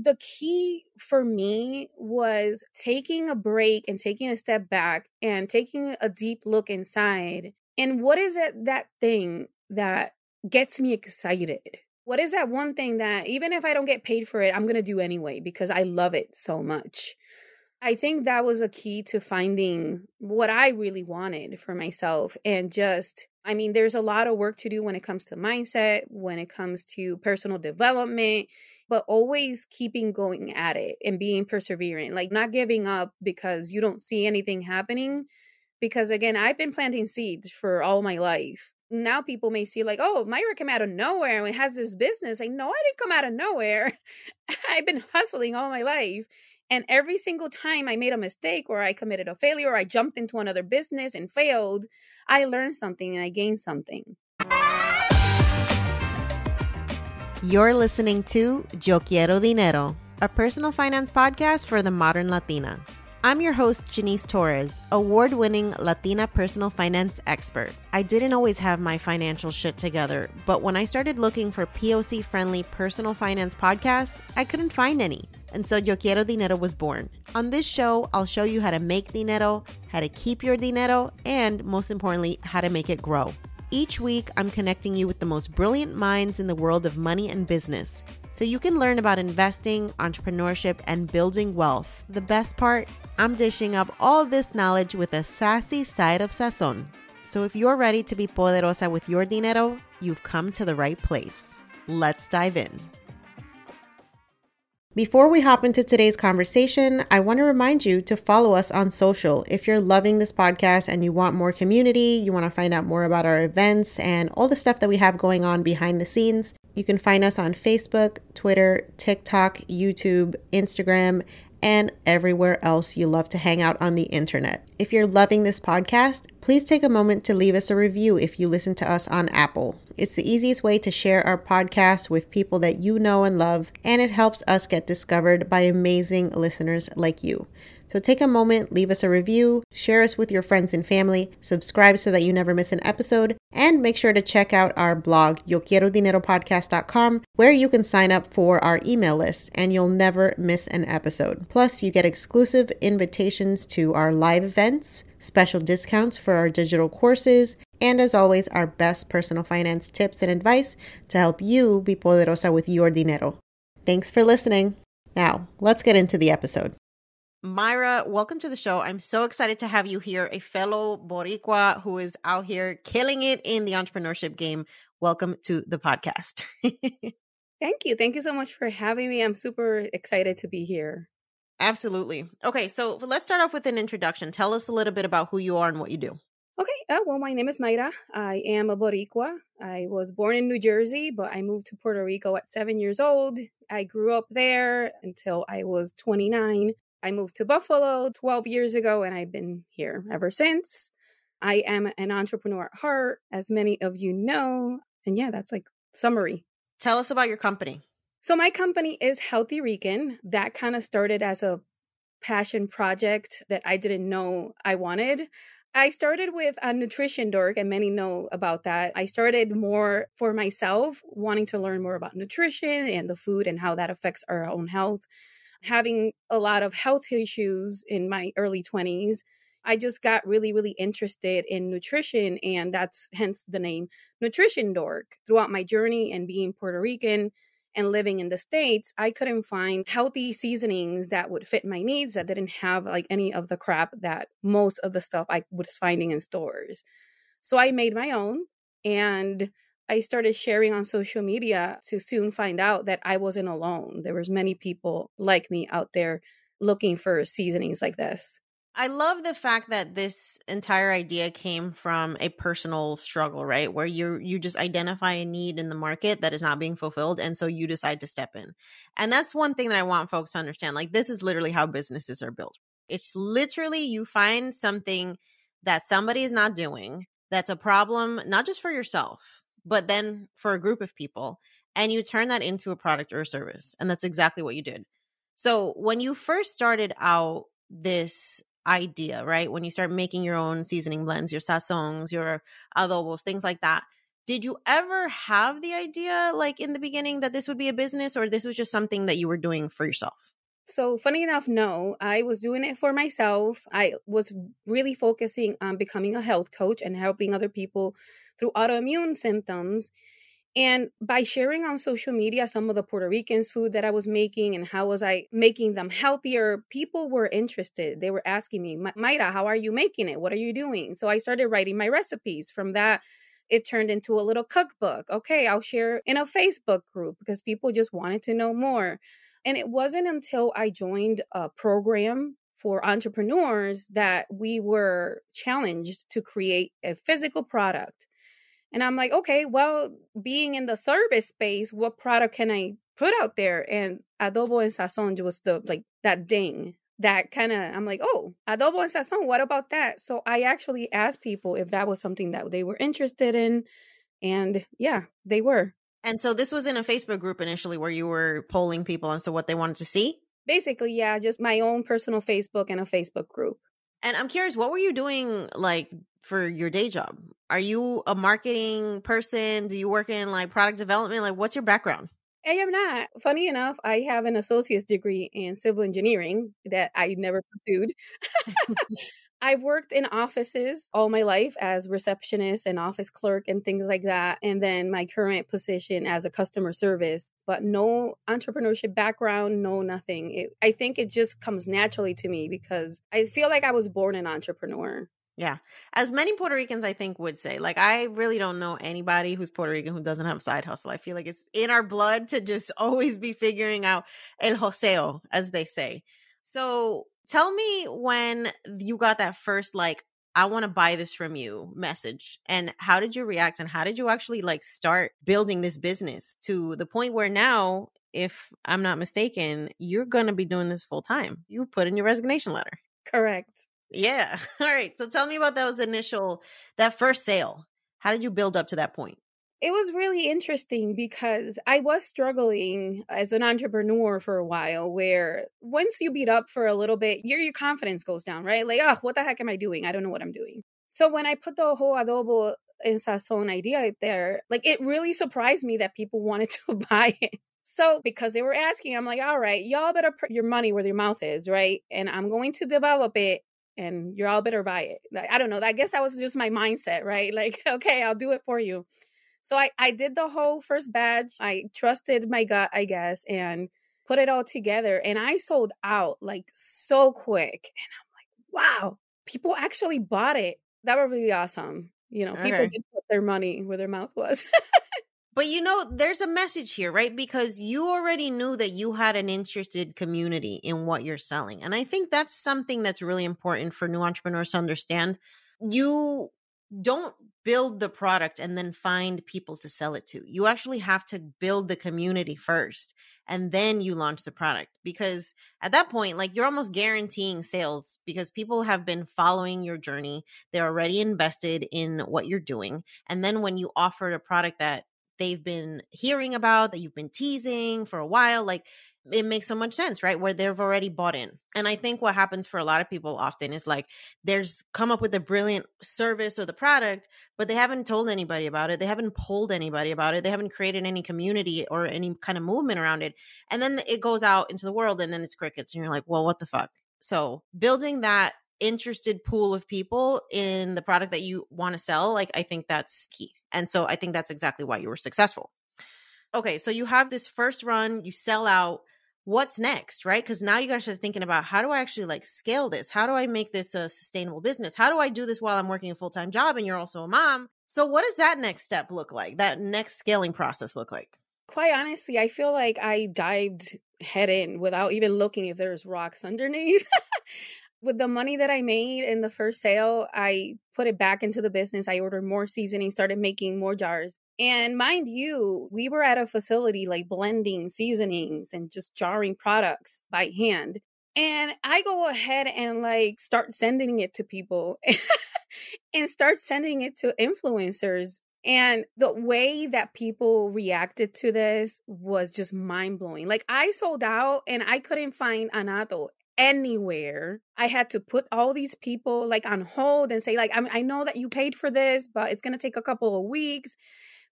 The key for me was taking a break and taking a step back and taking a deep look inside. And what is it that thing that gets me excited? What is that one thing that even if I don't get paid for it, I'm going to do anyway because I love it so much? I think that was a key to finding what I really wanted for myself and just I mean there's a lot of work to do when it comes to mindset, when it comes to personal development, but always keeping going at it and being perseverant, like not giving up because you don't see anything happening because again, I've been planting seeds for all my life. Now people may see like, oh, Mayra came out of nowhere and has this business. Like, no, I didn't come out of nowhere. I've been hustling all my life. And every single time I made a mistake or I committed a failure or I jumped into another business and failed, I learned something and I gained something. You're listening to Yo Quiero Dinero, a personal finance podcast for the modern Latina. I'm your host, Janice Torres, award winning Latina personal finance expert. I didn't always have my financial shit together, but when I started looking for POC friendly personal finance podcasts, I couldn't find any. And so Yo Quiero Dinero was born. On this show, I'll show you how to make dinero, how to keep your dinero, and most importantly, how to make it grow. Each week, I'm connecting you with the most brilliant minds in the world of money and business so you can learn about investing, entrepreneurship, and building wealth. The best part, I'm dishing up all this knowledge with a sassy side of sazon. So if you're ready to be poderosa with your dinero, you've come to the right place. Let's dive in. Before we hop into today's conversation, I want to remind you to follow us on social. If you're loving this podcast and you want more community, you want to find out more about our events and all the stuff that we have going on behind the scenes, you can find us on Facebook, Twitter, TikTok, YouTube, Instagram, and everywhere else you love to hang out on the internet. If you're loving this podcast, please take a moment to leave us a review if you listen to us on Apple. It's the easiest way to share our podcast with people that you know and love, and it helps us get discovered by amazing listeners like you. So take a moment, leave us a review, share us with your friends and family, subscribe so that you never miss an episode, and make sure to check out our blog, yoquierodineropodcast.com, where you can sign up for our email list and you'll never miss an episode. Plus, you get exclusive invitations to our live events, special discounts for our digital courses, and as always, our best personal finance tips and advice to help you be poderosa with your dinero. Thanks for listening. Now, let's get into the episode. Mayra, welcome to the show. I'm so excited to have you here, a fellow Boricua who is out here killing it in the entrepreneurship game. Welcome to the podcast. Thank you. Thank you so much for having me. I'm super excited to be here. Absolutely. Okay, so let's start off with an introduction. Tell us a little bit about who you are and what you do. Okay, uh, well, my name is Mayra. I am a Boricua. I was born in New Jersey, but I moved to Puerto Rico at seven years old. I grew up there until I was 29. I moved to Buffalo 12 years ago, and I've been here ever since. I am an entrepreneur at heart, as many of you know. And yeah, that's like summary. Tell us about your company. So my company is Healthy Rican. That kind of started as a passion project that I didn't know I wanted. I started with a nutrition dork, and many know about that. I started more for myself, wanting to learn more about nutrition and the food and how that affects our own health. Having a lot of health issues in my early 20s, I just got really, really interested in nutrition, and that's hence the name Nutrition Dork. Throughout my journey and being Puerto Rican and living in the States, I couldn't find healthy seasonings that would fit my needs that didn't have like any of the crap that most of the stuff I was finding in stores. So I made my own and I started sharing on social media to soon find out that I wasn't alone. There was many people like me out there looking for seasonings like this. I love the fact that this entire idea came from a personal struggle, right? Where you you just identify a need in the market that is not being fulfilled and so you decide to step in. And that's one thing that I want folks to understand. Like this is literally how businesses are built. It's literally you find something that somebody is not doing that's a problem not just for yourself, but then for a group of people and you turn that into a product or a service. And that's exactly what you did. So, when you first started out this idea, right? When you start making your own seasoning blends, your sazons, your adobos, things like that. Did you ever have the idea, like in the beginning, that this would be a business, or this was just something that you were doing for yourself? So, funny enough, no, I was doing it for myself. I was really focusing on becoming a health coach and helping other people through autoimmune symptoms. And by sharing on social media some of the Puerto Ricans food that I was making and how was I making them healthier, people were interested. They were asking me, Mayra, how are you making it? What are you doing? So I started writing my recipes. From that, it turned into a little cookbook. Okay, I'll share in a Facebook group because people just wanted to know more. And it wasn't until I joined a program for entrepreneurs that we were challenged to create a physical product and I'm like, okay, well, being in the service space, what product can I put out there? And adobo and sazon was the like that ding that kind of I'm like, oh, adobo and sazon, what about that? So I actually asked people if that was something that they were interested in, and yeah, they were. And so this was in a Facebook group initially where you were polling people as to what they wanted to see. Basically, yeah, just my own personal Facebook and a Facebook group. And I'm curious, what were you doing like for your day job? Are you a marketing person? Do you work in like product development? Like, what's your background? I am not. Funny enough, I have an associate's degree in civil engineering that I never pursued. I've worked in offices all my life as receptionist and office clerk and things like that. And then my current position as a customer service, but no entrepreneurship background, no nothing. It, I think it just comes naturally to me because I feel like I was born an entrepreneur. Yeah. As many Puerto Ricans, I think, would say, like, I really don't know anybody who's Puerto Rican who doesn't have a side hustle. I feel like it's in our blood to just always be figuring out el joseo, as they say. So tell me when you got that first, like, I want to buy this from you message. And how did you react? And how did you actually like start building this business to the point where now, if I'm not mistaken, you're going to be doing this full time? You put in your resignation letter. Correct. Yeah. All right. So tell me about those initial, that first sale. How did you build up to that point? It was really interesting because I was struggling as an entrepreneur for a while where once you beat up for a little bit, your your confidence goes down, right? Like, oh, what the heck am I doing? I don't know what I'm doing. So when I put the whole adobo and sazon idea there, like it really surprised me that people wanted to buy it. So because they were asking, I'm like, all right, y'all better put your money where your mouth is, right? And I'm going to develop it and you're all better buy it. Like, I don't know. I guess that was just my mindset, right? Like, okay, I'll do it for you. So I, I did the whole first batch. I trusted my gut, I guess, and put it all together. And I sold out like so quick. And I'm like, wow, people actually bought it. That was really awesome. You know, people okay. did put their money where their mouth was. But you know, there's a message here, right? Because you already knew that you had an interested community in what you're selling. And I think that's something that's really important for new entrepreneurs to understand. You don't build the product and then find people to sell it to. You actually have to build the community first and then you launch the product because at that point like you're almost guaranteeing sales because people have been following your journey. They're already invested in what you're doing. And then when you offer a product that they've been hearing about that you've been teasing for a while like it makes so much sense, right? Where they've already bought in. And I think what happens for a lot of people often is like there's come up with a brilliant service or the product, but they haven't told anybody about it. They haven't polled anybody about it. They haven't created any community or any kind of movement around it. And then it goes out into the world and then it's crickets. And you're like, well, what the fuck? So building that interested pool of people in the product that you want to sell, like I think that's key. And so I think that's exactly why you were successful. Okay, so you have this first run, you sell out what's next, right? Because now you guys are thinking about how do I actually like scale this? How do I make this a sustainable business? How do I do this while I'm working a full time job and you're also a mom? So, what does that next step look like? That next scaling process look like? Quite honestly, I feel like I dived head in without even looking if there's rocks underneath. With the money that I made in the first sale, I put it back into the business. I ordered more seasoning, started making more jars. And mind you, we were at a facility like blending seasonings and just jarring products by hand. And I go ahead and like start sending it to people and start sending it to influencers. And the way that people reacted to this was just mind blowing. Like I sold out and I couldn't find annatto anywhere. I had to put all these people like on hold and say like I mean I know that you paid for this, but it's going to take a couple of weeks.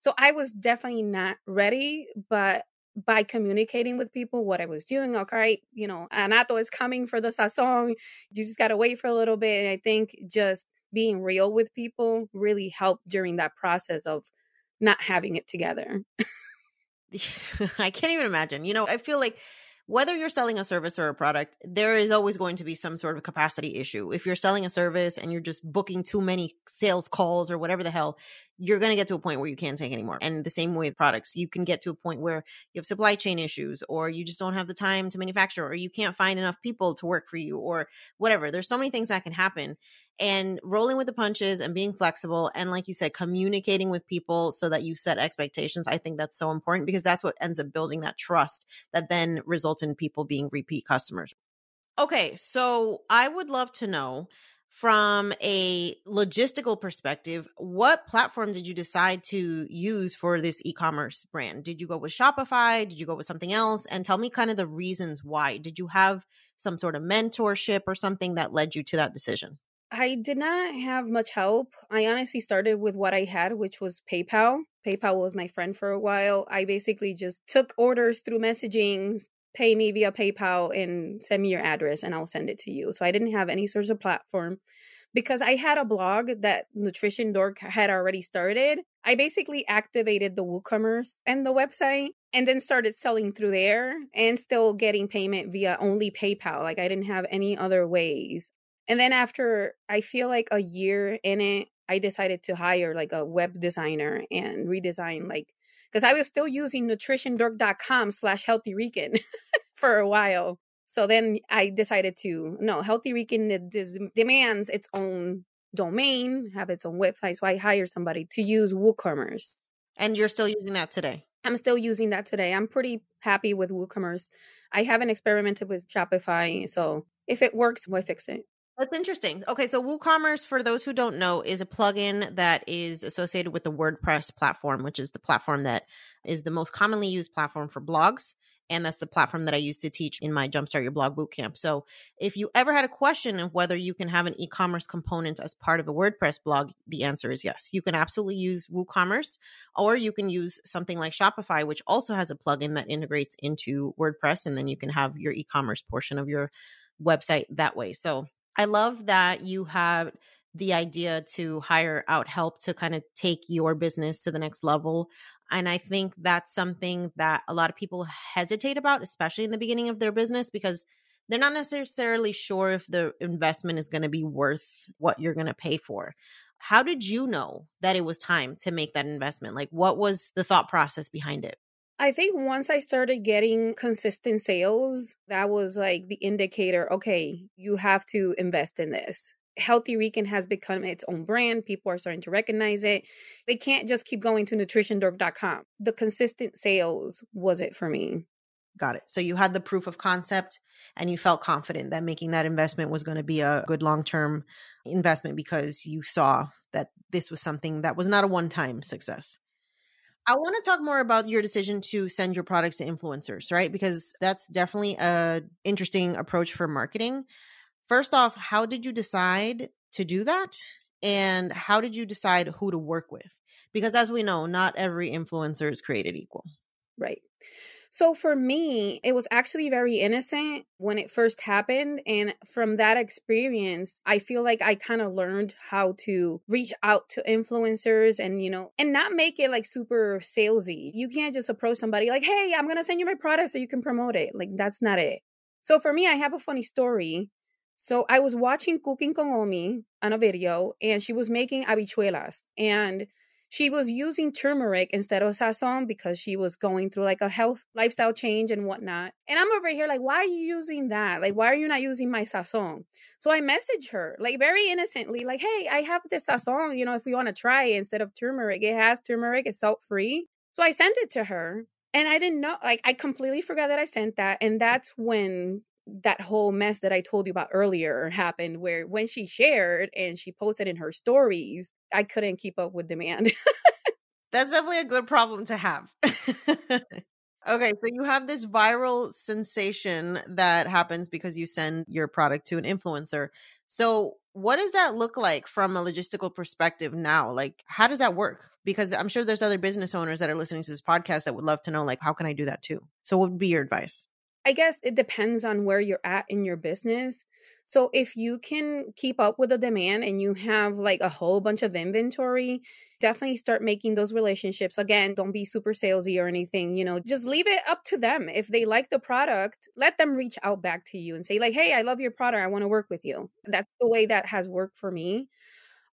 So I was definitely not ready, but by communicating with people what I was doing, okay, you know, annatto is coming for the sazon. You just got to wait for a little bit. And I think just being real with people really helped during that process of not having it together. I can't even imagine. You know, I feel like whether you're selling a service or a product, there is always going to be some sort of capacity issue. If you're selling a service and you're just booking too many sales calls or whatever the hell, you're going to get to a point where you can't take anymore. And the same way with products, you can get to a point where you have supply chain issues or you just don't have the time to manufacture or you can't find enough people to work for you or whatever. There's so many things that can happen. And rolling with the punches and being flexible and like you said communicating with people so that you set expectations, I think that's so important because that's what ends up building that trust that then results in people being repeat customers. Okay, so I would love to know from a logistical perspective, what platform did you decide to use for this e commerce brand? Did you go with Shopify? Did you go with something else? And tell me kind of the reasons why. Did you have some sort of mentorship or something that led you to that decision? I did not have much help. I honestly started with what I had, which was PayPal. PayPal was my friend for a while. I basically just took orders through messaging, pay me via PayPal and send me your address and I'll send it to you. So I didn't have any sort of platform because I had a blog that Nutrition Dork had already started. I basically activated the WooCommerce and the website and then started selling through there and still getting payment via only PayPal. Like I didn't have any other ways. And then after I feel like a year in it, I decided to hire like a web designer and redesign like because I was still using nutritiondork.com slash healthy Rican for a while. So then I decided to no, Healthy Rican demands its own domain, have its own website. So I hired somebody to use WooCommerce. And you're still using that today? I'm still using that today. I'm pretty happy with WooCommerce. I haven't experimented with Shopify, so if it works, why fix it? That's interesting. Okay, so WooCommerce, for those who don't know, is a plugin that is associated with the WordPress platform, which is the platform that is the most commonly used platform for blogs. And that's the platform that I used to teach in my Jumpstart Your Blog Bootcamp. So if you ever had a question of whether you can have an e commerce component as part of a WordPress blog, the answer is yes. You can absolutely use WooCommerce, or you can use something like Shopify, which also has a plugin that integrates into WordPress. And then you can have your e commerce portion of your website that way. So I love that you have the idea to hire out help to kind of take your business to the next level. And I think that's something that a lot of people hesitate about, especially in the beginning of their business, because they're not necessarily sure if the investment is going to be worth what you're going to pay for. How did you know that it was time to make that investment? Like, what was the thought process behind it? I think once I started getting consistent sales, that was like the indicator okay, you have to invest in this. Healthy Rican has become its own brand. People are starting to recognize it. They can't just keep going to nutritiondork.com. The consistent sales was it for me. Got it. So you had the proof of concept and you felt confident that making that investment was going to be a good long term investment because you saw that this was something that was not a one time success. I want to talk more about your decision to send your products to influencers, right? Because that's definitely a interesting approach for marketing. First off, how did you decide to do that? And how did you decide who to work with? Because as we know, not every influencer is created equal. Right. So for me, it was actually very innocent when it first happened. And from that experience, I feel like I kind of learned how to reach out to influencers and, you know, and not make it like super salesy. You can't just approach somebody like, hey, I'm going to send you my product so you can promote it. Like, that's not it. So for me, I have a funny story. So I was watching Cooking con Omi on a video and she was making habichuelas. And she was using turmeric instead of sazon because she was going through like a health lifestyle change and whatnot. And I'm over here like, why are you using that? Like, why are you not using my sazon? So I messaged her like very innocently, like, hey, I have this sazon, you know, if we want to try it instead of turmeric, it has turmeric, it's salt free. So I sent it to her. And I didn't know, like, I completely forgot that I sent that. And that's when that whole mess that I told you about earlier happened where when she shared and she posted in her stories, I couldn't keep up with demand. That's definitely a good problem to have. okay, so you have this viral sensation that happens because you send your product to an influencer. So, what does that look like from a logistical perspective now? Like, how does that work? Because I'm sure there's other business owners that are listening to this podcast that would love to know, like, how can I do that too? So, what would be your advice? I guess it depends on where you're at in your business. So if you can keep up with the demand and you have like a whole bunch of inventory, definitely start making those relationships. Again, don't be super salesy or anything, you know, just leave it up to them. If they like the product, let them reach out back to you and say like, "Hey, I love your product. I want to work with you." That's the way that has worked for me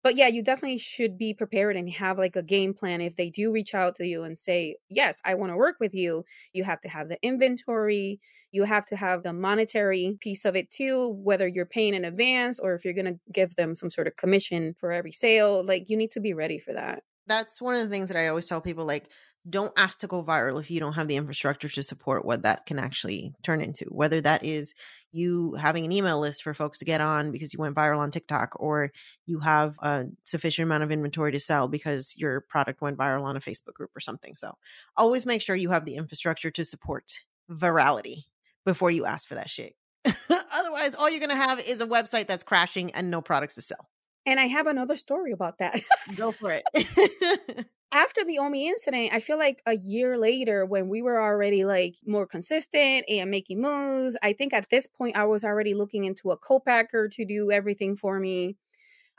but yeah, you definitely should be prepared and have like a game plan. If they do reach out to you and say, Yes, I want to work with you, you have to have the inventory, you have to have the monetary piece of it too, whether you're paying in advance or if you're going to give them some sort of commission for every sale. Like you need to be ready for that. That's one of the things that I always tell people like, don't ask to go viral if you don't have the infrastructure to support what that can actually turn into. Whether that is you having an email list for folks to get on because you went viral on TikTok, or you have a sufficient amount of inventory to sell because your product went viral on a Facebook group or something. So always make sure you have the infrastructure to support virality before you ask for that shit. Otherwise, all you're going to have is a website that's crashing and no products to sell. And I have another story about that. Go for it. after the Omi incident, I feel like a year later, when we were already like more consistent and making moves, I think at this point I was already looking into a co-packer to do everything for me.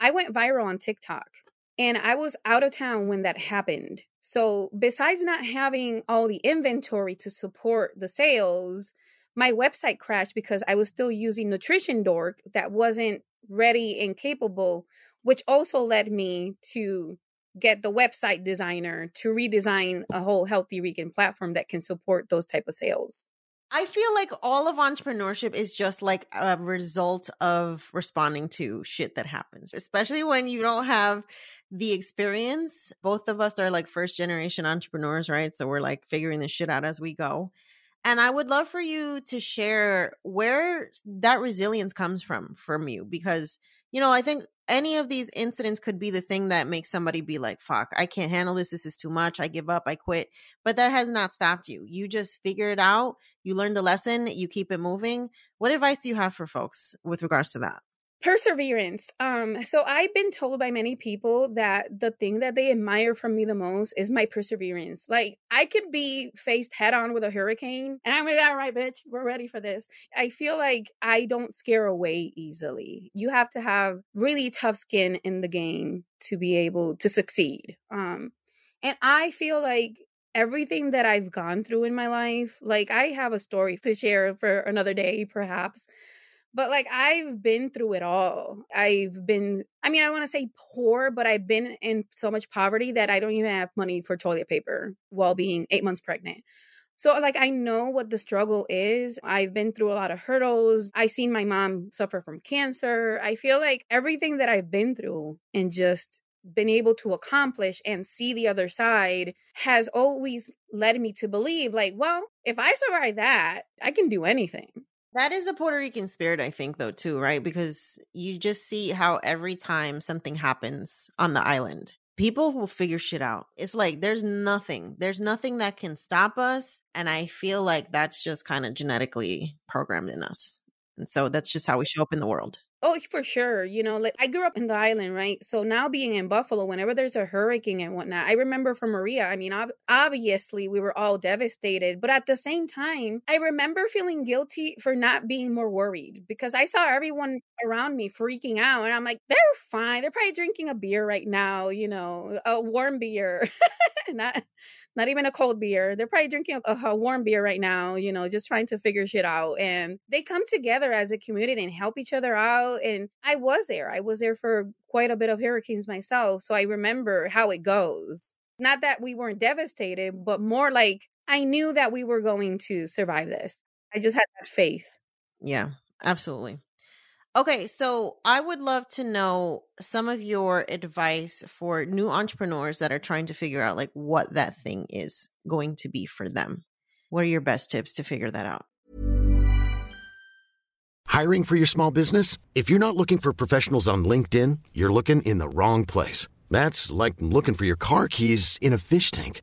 I went viral on TikTok and I was out of town when that happened. So, besides not having all the inventory to support the sales, my website crashed because I was still using Nutrition Dork that wasn't ready and capable, which also led me to get the website designer to redesign a whole healthy Rican platform that can support those type of sales. I feel like all of entrepreneurship is just like a result of responding to shit that happens, especially when you don't have the experience. Both of us are like first generation entrepreneurs, right? So we're like figuring this shit out as we go. And I would love for you to share where that resilience comes from from you because you know, I think any of these incidents could be the thing that makes somebody be like, fuck, I can't handle this. This is too much. I give up. I quit. But that has not stopped you. You just figure it out. You learn the lesson. You keep it moving. What advice do you have for folks with regards to that? Perseverance. Um so i've been told by many people that the thing that they admire from me the most is my perseverance. Like i could be faced head on with a hurricane and i'm like all right bitch we're ready for this. I feel like i don't scare away easily. You have to have really tough skin in the game to be able to succeed. Um and i feel like everything that i've gone through in my life like i have a story to share for another day perhaps But like I've been through it all. I've been I mean, I want to say poor, but I've been in so much poverty that I don't even have money for toilet paper while being 8 months pregnant. So like I know what the struggle is. I've been through a lot of hurdles. I seen my mom suffer from cancer. I feel like everything that I've been through and just been able to accomplish and see the other side has always led me to believe like, well, if I survive that, I can do anything. That is a Puerto Rican spirit, I think, though, too, right? Because you just see how every time something happens on the island, people will figure shit out. It's like there's nothing, there's nothing that can stop us. And I feel like that's just kind of genetically programmed in us. And so that's just how we show up in the world. Oh, for sure. You know, like I grew up in the island, right? So now being in Buffalo, whenever there's a hurricane and whatnot, I remember from Maria, I mean, ob- obviously we were all devastated, but at the same time, I remember feeling guilty for not being more worried because I saw everyone around me freaking out. And I'm like, they're fine. They're probably drinking a beer right now, you know, a warm beer. not not even a cold beer. They're probably drinking a, a, warm beer right now, you know, just trying to figure shit out. And they come together as a community and help each other out. And I was there. I was there for quite a bit of hurricanes myself. So I remember how it goes. Not that we weren't devastated, but more like I knew that we were going to survive this. I just had that faith. Yeah, absolutely. Okay, so I would love to know some of your advice for new entrepreneurs that are trying to figure out like what that thing is going to be for them. What are your best tips to figure that out? Hiring for your small business? If you're not looking for professionals on LinkedIn, you're looking in the wrong place. That's like looking for your car keys in a fish tank.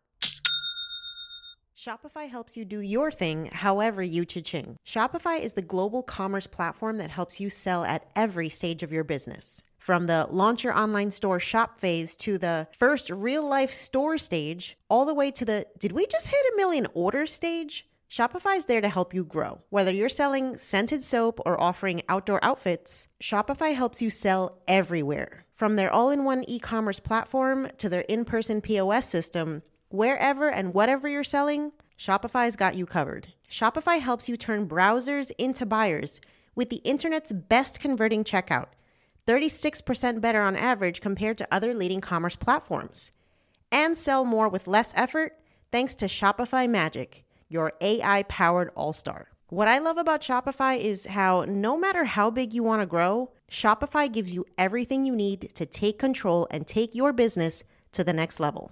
Shopify helps you do your thing however you cha-ching. Shopify is the global commerce platform that helps you sell at every stage of your business. From the launch your online store shop phase to the first real life store stage, all the way to the did we just hit a million orders stage? Shopify is there to help you grow. Whether you're selling scented soap or offering outdoor outfits, Shopify helps you sell everywhere. From their all in one e commerce platform to their in person POS system, Wherever and whatever you're selling, Shopify's got you covered. Shopify helps you turn browsers into buyers with the internet's best converting checkout, 36% better on average compared to other leading commerce platforms. And sell more with less effort thanks to Shopify Magic, your AI powered all star. What I love about Shopify is how no matter how big you want to grow, Shopify gives you everything you need to take control and take your business to the next level.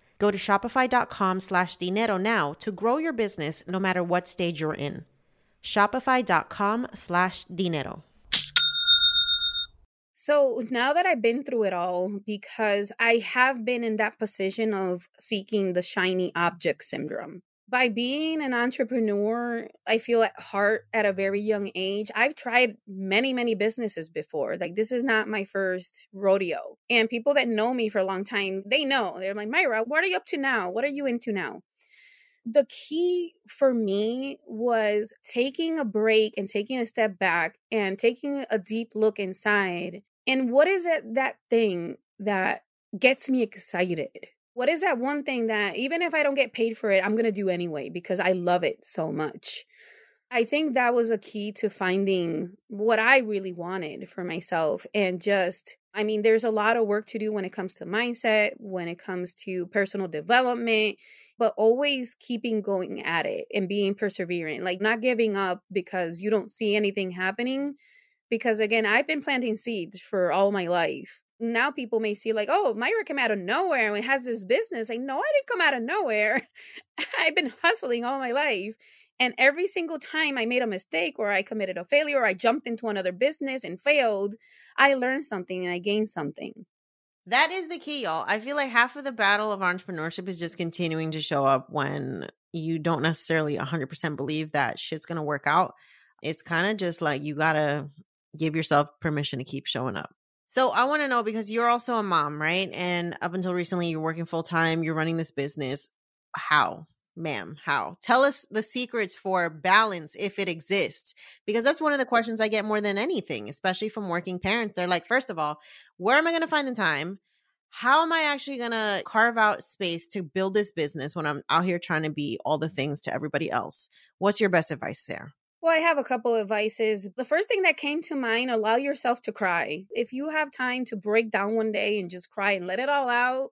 Go to shopify.com slash dinero now to grow your business no matter what stage you're in. Shopify.com slash dinero. So now that I've been through it all, because I have been in that position of seeking the shiny object syndrome, by being an entrepreneur, I feel at heart at a very young age, I've tried many, many businesses before. Like, this is not my first rodeo. And people that know me for a long time, they know. They're like, Mayra, what are you up to now? What are you into now? The key for me was taking a break and taking a step back and taking a deep look inside. And what is it that thing that gets me excited? What is that one thing that even if I don't get paid for it, I'm going to do anyway because I love it so much? I think that was a key to finding what I really wanted for myself and just I mean there's a lot of work to do when it comes to mindset, when it comes to personal development, but always keeping going at it and being perseverant, like not giving up because you don't see anything happening because again, I've been planting seeds for all my life now people may see like, oh, Mayra came out of nowhere and has this business. Like, no, I didn't come out of nowhere. I've been hustling all my life. And every single time I made a mistake or I committed a failure or I jumped into another business and failed, I learned something and I gained something. That is the key, y'all. I feel like half of the battle of entrepreneurship is just continuing to show up when you don't necessarily 100% believe that shit's going to work out. It's kind of just like you got to give yourself permission to keep showing up. So I want to know because you're also a mom, right? And up until recently, you're working full time, you're running this business. How? ma'am how tell us the secrets for balance if it exists because that's one of the questions i get more than anything especially from working parents they're like first of all where am i going to find the time how am i actually going to carve out space to build this business when i'm out here trying to be all the things to everybody else what's your best advice there well, I have a couple of advices. The first thing that came to mind allow yourself to cry. If you have time to break down one day and just cry and let it all out,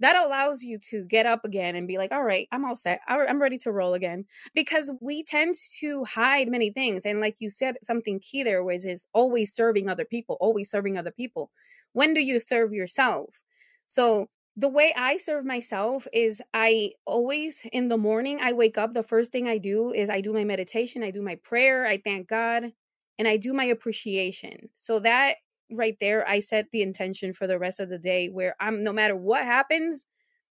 that allows you to get up again and be like, all right, I'm all set. I'm ready to roll again. Because we tend to hide many things. And like you said, something key there was is always serving other people, always serving other people. When do you serve yourself? So the way I serve myself is I always in the morning, I wake up. The first thing I do is I do my meditation, I do my prayer, I thank God, and I do my appreciation. So that right there, I set the intention for the rest of the day where I'm no matter what happens,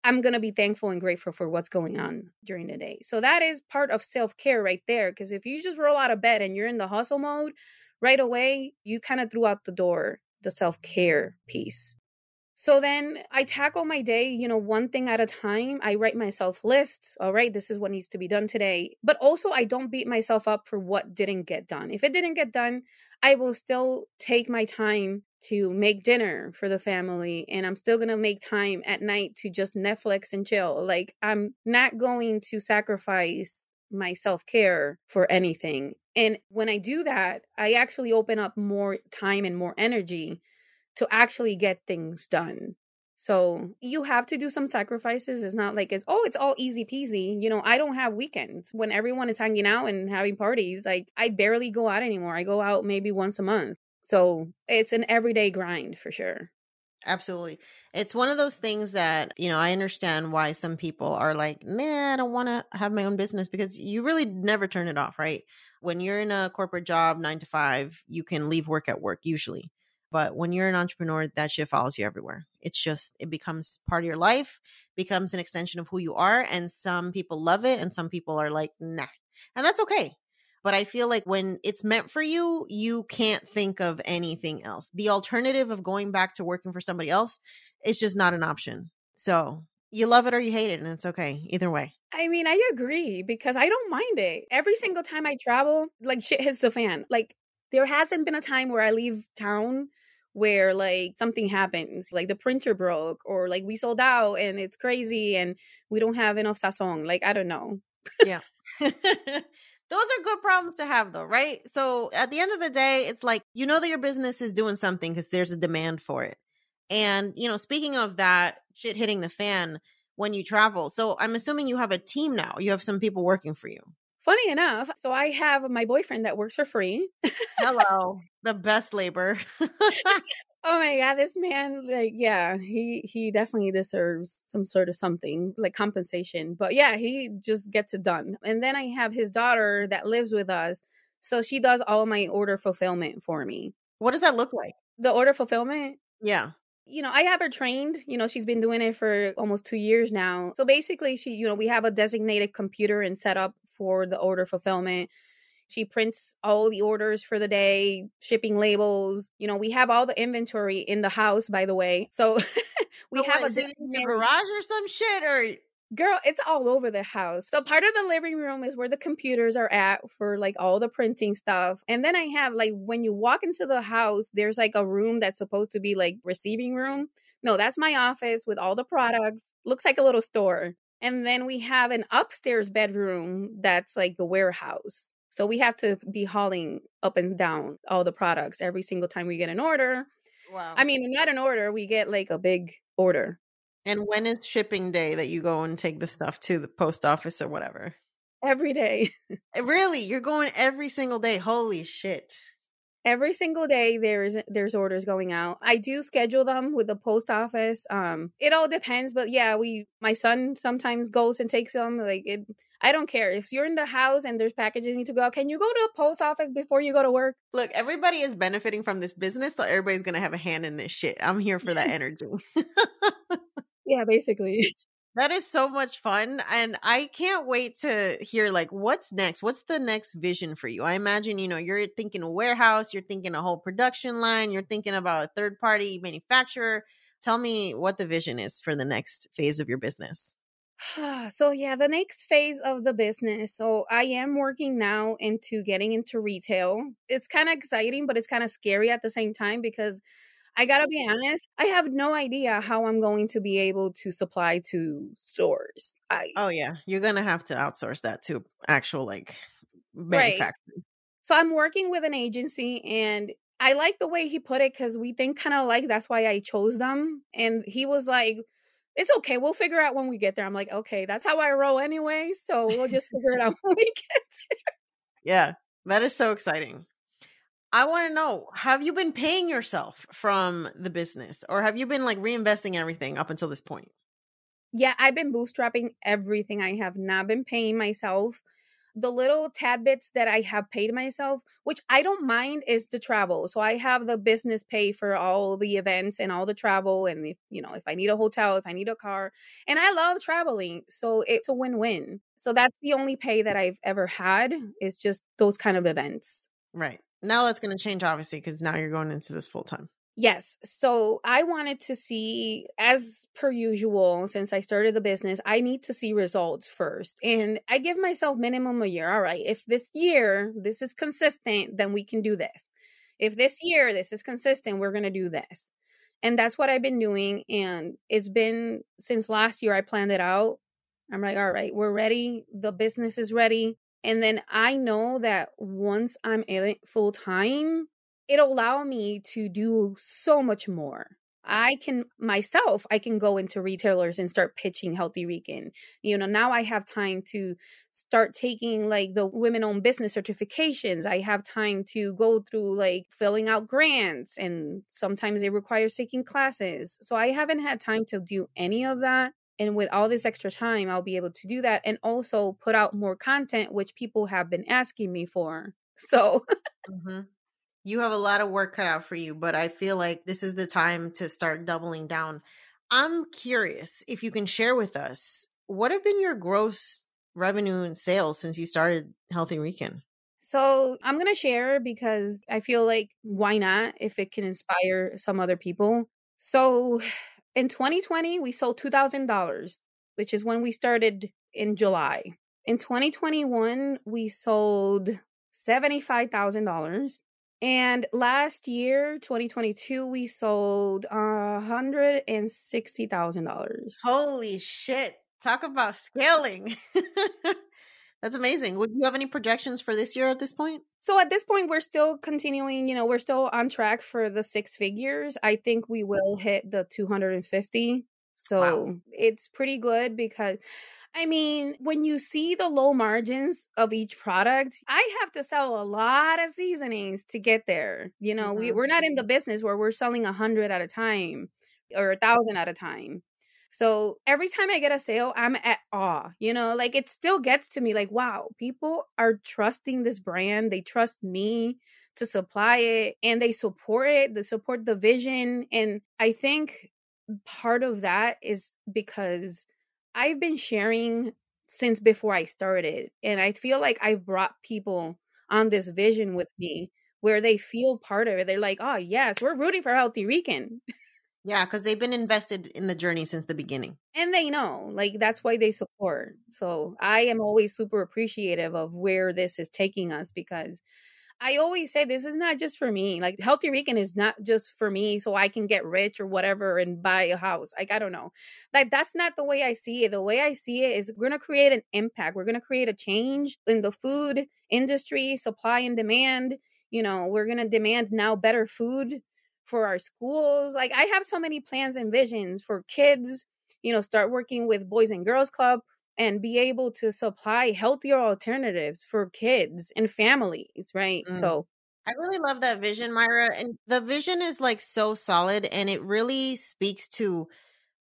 I'm going to be thankful and grateful for what's going on during the day. So that is part of self care right there. Because if you just roll out of bed and you're in the hustle mode right away, you kind of threw out the door the self care piece. So then I tackle my day, you know, one thing at a time. I write myself lists. All right, this is what needs to be done today. But also, I don't beat myself up for what didn't get done. If it didn't get done, I will still take my time to make dinner for the family and I'm still going to make time at night to just Netflix and chill. Like I'm not going to sacrifice my self-care for anything. And when I do that, I actually open up more time and more energy to actually get things done. So you have to do some sacrifices. It's not like it's oh, it's all easy peasy. You know, I don't have weekends when everyone is hanging out and having parties. Like I barely go out anymore. I go out maybe once a month. So it's an everyday grind for sure. Absolutely. It's one of those things that, you know, I understand why some people are like, nah, I don't want to have my own business because you really never turn it off, right? When you're in a corporate job, nine to five, you can leave work at work usually. But when you're an entrepreneur, that shit follows you everywhere. It's just, it becomes part of your life, becomes an extension of who you are. And some people love it and some people are like, nah. And that's okay. But I feel like when it's meant for you, you can't think of anything else. The alternative of going back to working for somebody else is just not an option. So you love it or you hate it, and it's okay either way. I mean, I agree because I don't mind it. Every single time I travel, like shit hits the fan. Like there hasn't been a time where I leave town where like something happens, like the printer broke or like we sold out and it's crazy and we don't have enough sazon. Like I don't know. yeah. Those are good problems to have though, right? So at the end of the day, it's like you know that your business is doing something because there's a demand for it. And, you know, speaking of that shit hitting the fan when you travel. So I'm assuming you have a team now. You have some people working for you. Funny enough, so I have my boyfriend that works for free. Hello, the best labor. oh my god, this man, like, yeah, he he definitely deserves some sort of something like compensation. But yeah, he just gets it done. And then I have his daughter that lives with us, so she does all my order fulfillment for me. What does that look like? The order fulfillment? Yeah you know, I have her trained. You know, she's been doing it for almost two years now. So basically, she, you know, we have a designated computer and setup for the order fulfillment. She prints all the orders for the day, shipping labels. You know, we have all the inventory in the house, by the way. So we so have what, a in your garage or some shit or girl it's all over the house so part of the living room is where the computers are at for like all the printing stuff and then i have like when you walk into the house there's like a room that's supposed to be like receiving room no that's my office with all the products looks like a little store and then we have an upstairs bedroom that's like the warehouse. So we have to be hauling up and down all the products every single time we get an order. Wow. I mean, not an order, we get like a big order. And when is shipping day that you go and take the stuff to the post office or whatever? Every day. Eh, really? You're going every single day. Holy shit. Every single day there's there's orders going out. I do schedule them with the post office um it all depends but yeah we my son sometimes goes and takes them like it i don't care. If you're in the house and there's packages need to go can you go to the post office before you go to work? Look everybody is benefiting from this business so everybody's gonna have a hand in this shit. I'm here for that energy. Yeah basically that is so much fun. And I can't wait to hear like what's next? What's the next vision for you? I imagine, you know, you're thinking a warehouse, you're thinking a whole production line, you're thinking about a third party manufacturer. Tell me what the vision is for the next phase of your business. so yeah, the next phase of the business. So I am working now into getting into retail. It's kind of exciting, but it's kind of scary at the same time because I gotta be honest, I have no idea how I'm going to be able to supply to stores. I Oh yeah, you're gonna have to outsource that to actual like manufacturing. Right. So I'm working with an agency and I like the way he put it because we think kind of like that's why I chose them. And he was like, it's okay. We'll figure out when we get there. I'm like, okay, that's how I roll anyway. So we'll just figure it out when we get there. Yeah, that is so exciting. I want to know have you been paying yourself from the business or have you been like reinvesting everything up until this point? Yeah, I've been bootstrapping everything. I have not been paying myself. The little tad bits that I have paid myself, which I don't mind, is the travel. So I have the business pay for all the events and all the travel. And, if, you know, if I need a hotel, if I need a car, and I love traveling. So it's a win win. So that's the only pay that I've ever had is just those kind of events. Right. Now that's going to change, obviously, because now you're going into this full time. Yes. So I wanted to see, as per usual, since I started the business, I need to see results first. And I give myself minimum a year. All right. If this year this is consistent, then we can do this. If this year this is consistent, we're going to do this. And that's what I've been doing. And it's been since last year I planned it out. I'm like, all right, we're ready. The business is ready. And then I know that once I'm in it full time, it'll allow me to do so much more. I can myself, I can go into retailers and start pitching Healthy Rican. You know, now I have time to start taking like the women owned business certifications. I have time to go through like filling out grants and sometimes it requires taking classes. So I haven't had time to do any of that and with all this extra time i'll be able to do that and also put out more content which people have been asking me for. So mm-hmm. you have a lot of work cut out for you but i feel like this is the time to start doubling down. I'm curious if you can share with us what have been your gross revenue and sales since you started healthy rican so i'm going to share because i feel like why not if it can inspire some other people? So in 2020, we sold $2,000, which is when we started in July. In 2021, we sold $75,000. And last year, 2022, we sold $160,000. Holy shit. Talk about scaling. That's amazing. Would you have any projections for this year at this point? So at this point, we're still continuing. You know, we're still on track for the six figures. I think we will hit the 250. So wow. it's pretty good because. I mean, when you see the low margins of each product, I have to sell a lot of seasonings to get there. You know, mm-hmm. we, we're not in the business where we're selling a hundred at a time or a thousand at a time. So every time I get a sale, I'm at awe, you know, like it still gets to me like, wow, people are trusting this brand. They trust me to supply it and they support it, they support the vision. And I think part of that is because I've been sharing since before I started. And I feel like I've brought people on this vision with me where they feel part of it. They're like, oh, yes, we're rooting for Healthy Rican. Yeah, because they've been invested in the journey since the beginning. And they know, like, that's why they support. So I am always super appreciative of where this is taking us because I always say this is not just for me. Like, Healthy Rican is not just for me so I can get rich or whatever and buy a house. Like, I don't know. Like, that's not the way I see it. The way I see it is we're going to create an impact, we're going to create a change in the food industry, supply and demand. You know, we're going to demand now better food for our schools. Like I have so many plans and visions for kids, you know, start working with Boys and Girls Club and be able to supply healthier alternatives for kids and families, right? Mm. So I really love that vision, Mayra. And the vision is like so solid and it really speaks to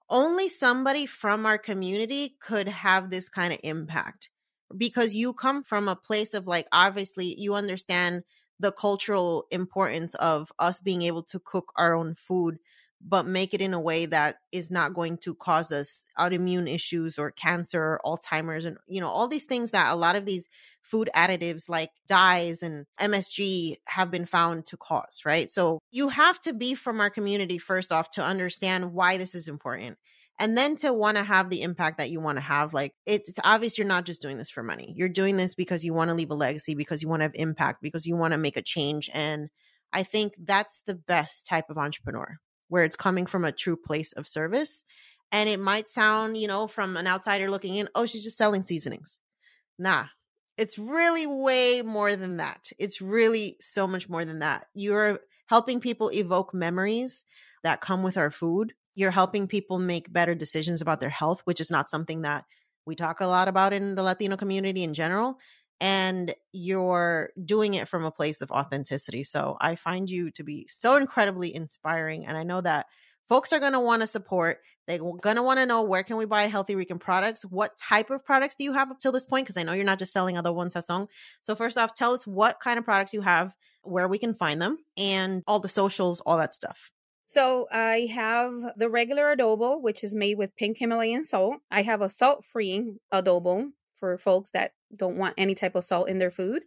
only somebody from our community could have this kind of impact because you come from a place of like, obviously, you understand the cultural importance of us being able to cook our own food but make it in a way that is not going to cause us autoimmune issues or cancer or alzheimer's and you know all these things that a lot of these food additives like dyes and msg have been found to cause right? So you have to be from our community first off to understand why this is important and then to want to have the impact that you want to have like it's obvious you're not just doing this for money. You're doing this because you want to leave a legacy because you want to have impact because you want to make a change and i think that's the best type of entrepreneur where it's coming from a true place of service and it might sound you know from an outsider looking in oh she's just selling seasonings. Nah it's really way more than that. It's really so much more than that. You're helping people evoke memories that come with our food you're helping people make better decisions about their health, which is not something that we talk a lot about in the Latino community in general. And you're doing it from a place of authenticity. So I find you to be so incredibly inspiring. And I know that folks are going to want to support. They're going to want to know where can we buy Healthy Rican products? What type of products do you have up till this point? Because I know you're not just selling other ones sazon. So first off, tell us what kind of products you have, where we can find them, and all the socials, all that stuff. So I have the regular adobo, which is made with pink Himalayan salt. I have a salt-free adobo for folks that don't want any type of salt in their food.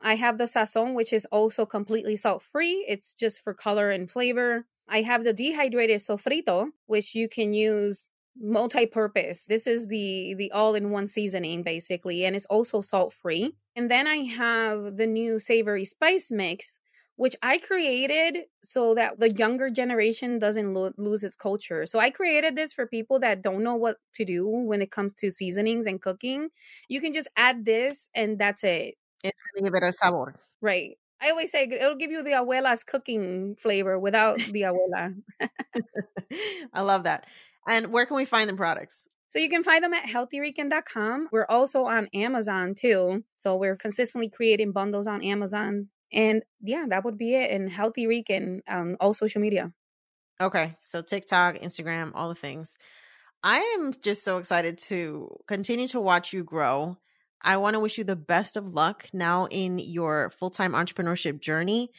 I have the sazon, which is also completely salt-free. It's just for color and flavor. I have the dehydrated sofrito, which you can use multi-purpose. This is the the all-in-one seasoning basically, and it's also salt-free. And then I have the new savory spice mix, which I created so that the younger generation doesn't lo- lose its culture. So I created this for people that don't know what to do when it comes to seasonings and cooking. You can just add this and that's it. It's going to give it a sabor. Right. I always say it'll give you the abuela's cooking flavor without the abuela. I love that. And where can we find the products? So you can find them at healthyrican.com. We're also on Amazon too. So we're consistently creating bundles on Amazon and yeah, that would be it. And Healthy Rican um, all social media. Okay. So TikTok, Instagram, all the things. I am just so excited to continue to watch you grow. I want to wish you the best of luck now in your full time entrepreneurship journey.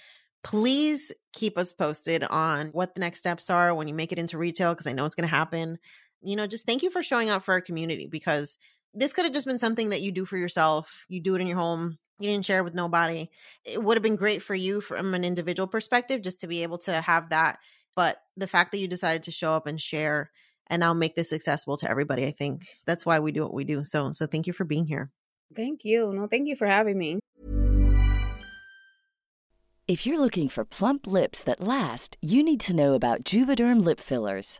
Please keep us posted on what the next steps are when you make it into retail, because I know it's going to happen. You know, just thank you for showing up for our community because this could have just been something that you do for yourself. You do it in your home, you didn't share with nobody. It would have been great for you from an individual perspective just to be able to have that. But the fact that you decided to show up and share and now make this accessible to everybody, I think that's why we do what we do. So, so thank you for being here. Thank you. No, thank you for having me. If you're looking for plump lips that last, you need to know about Juvederm lip fillers.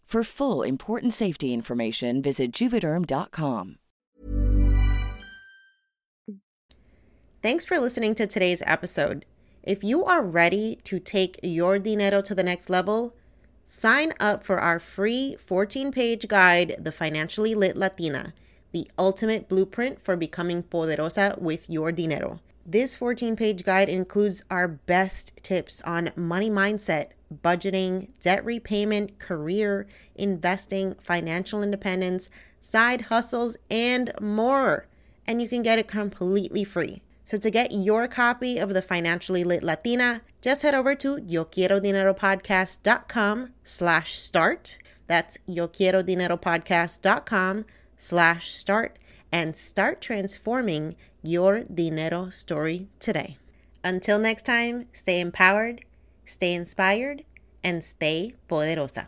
For full important safety information, visit juvederm.com. Thanks for listening to today's episode. If you are ready to take your dinero to the next level, sign up for our free 14 page guide, The Financially Lit Latina, the ultimate blueprint for becoming poderosa with your dinero. This 14 page guide includes our best tips on money mindset budgeting, debt repayment, career, investing, financial independence, side hustles, and more. And you can get it completely free. So to get your copy of the Financially Lit Latina, just head over to YoQuieroDineroPodcast.com slash start. That's YoQuieroDineroPodcast.com slash start and start transforming your dinero story today. Until next time, stay empowered, stay inspired, and stay poderosa.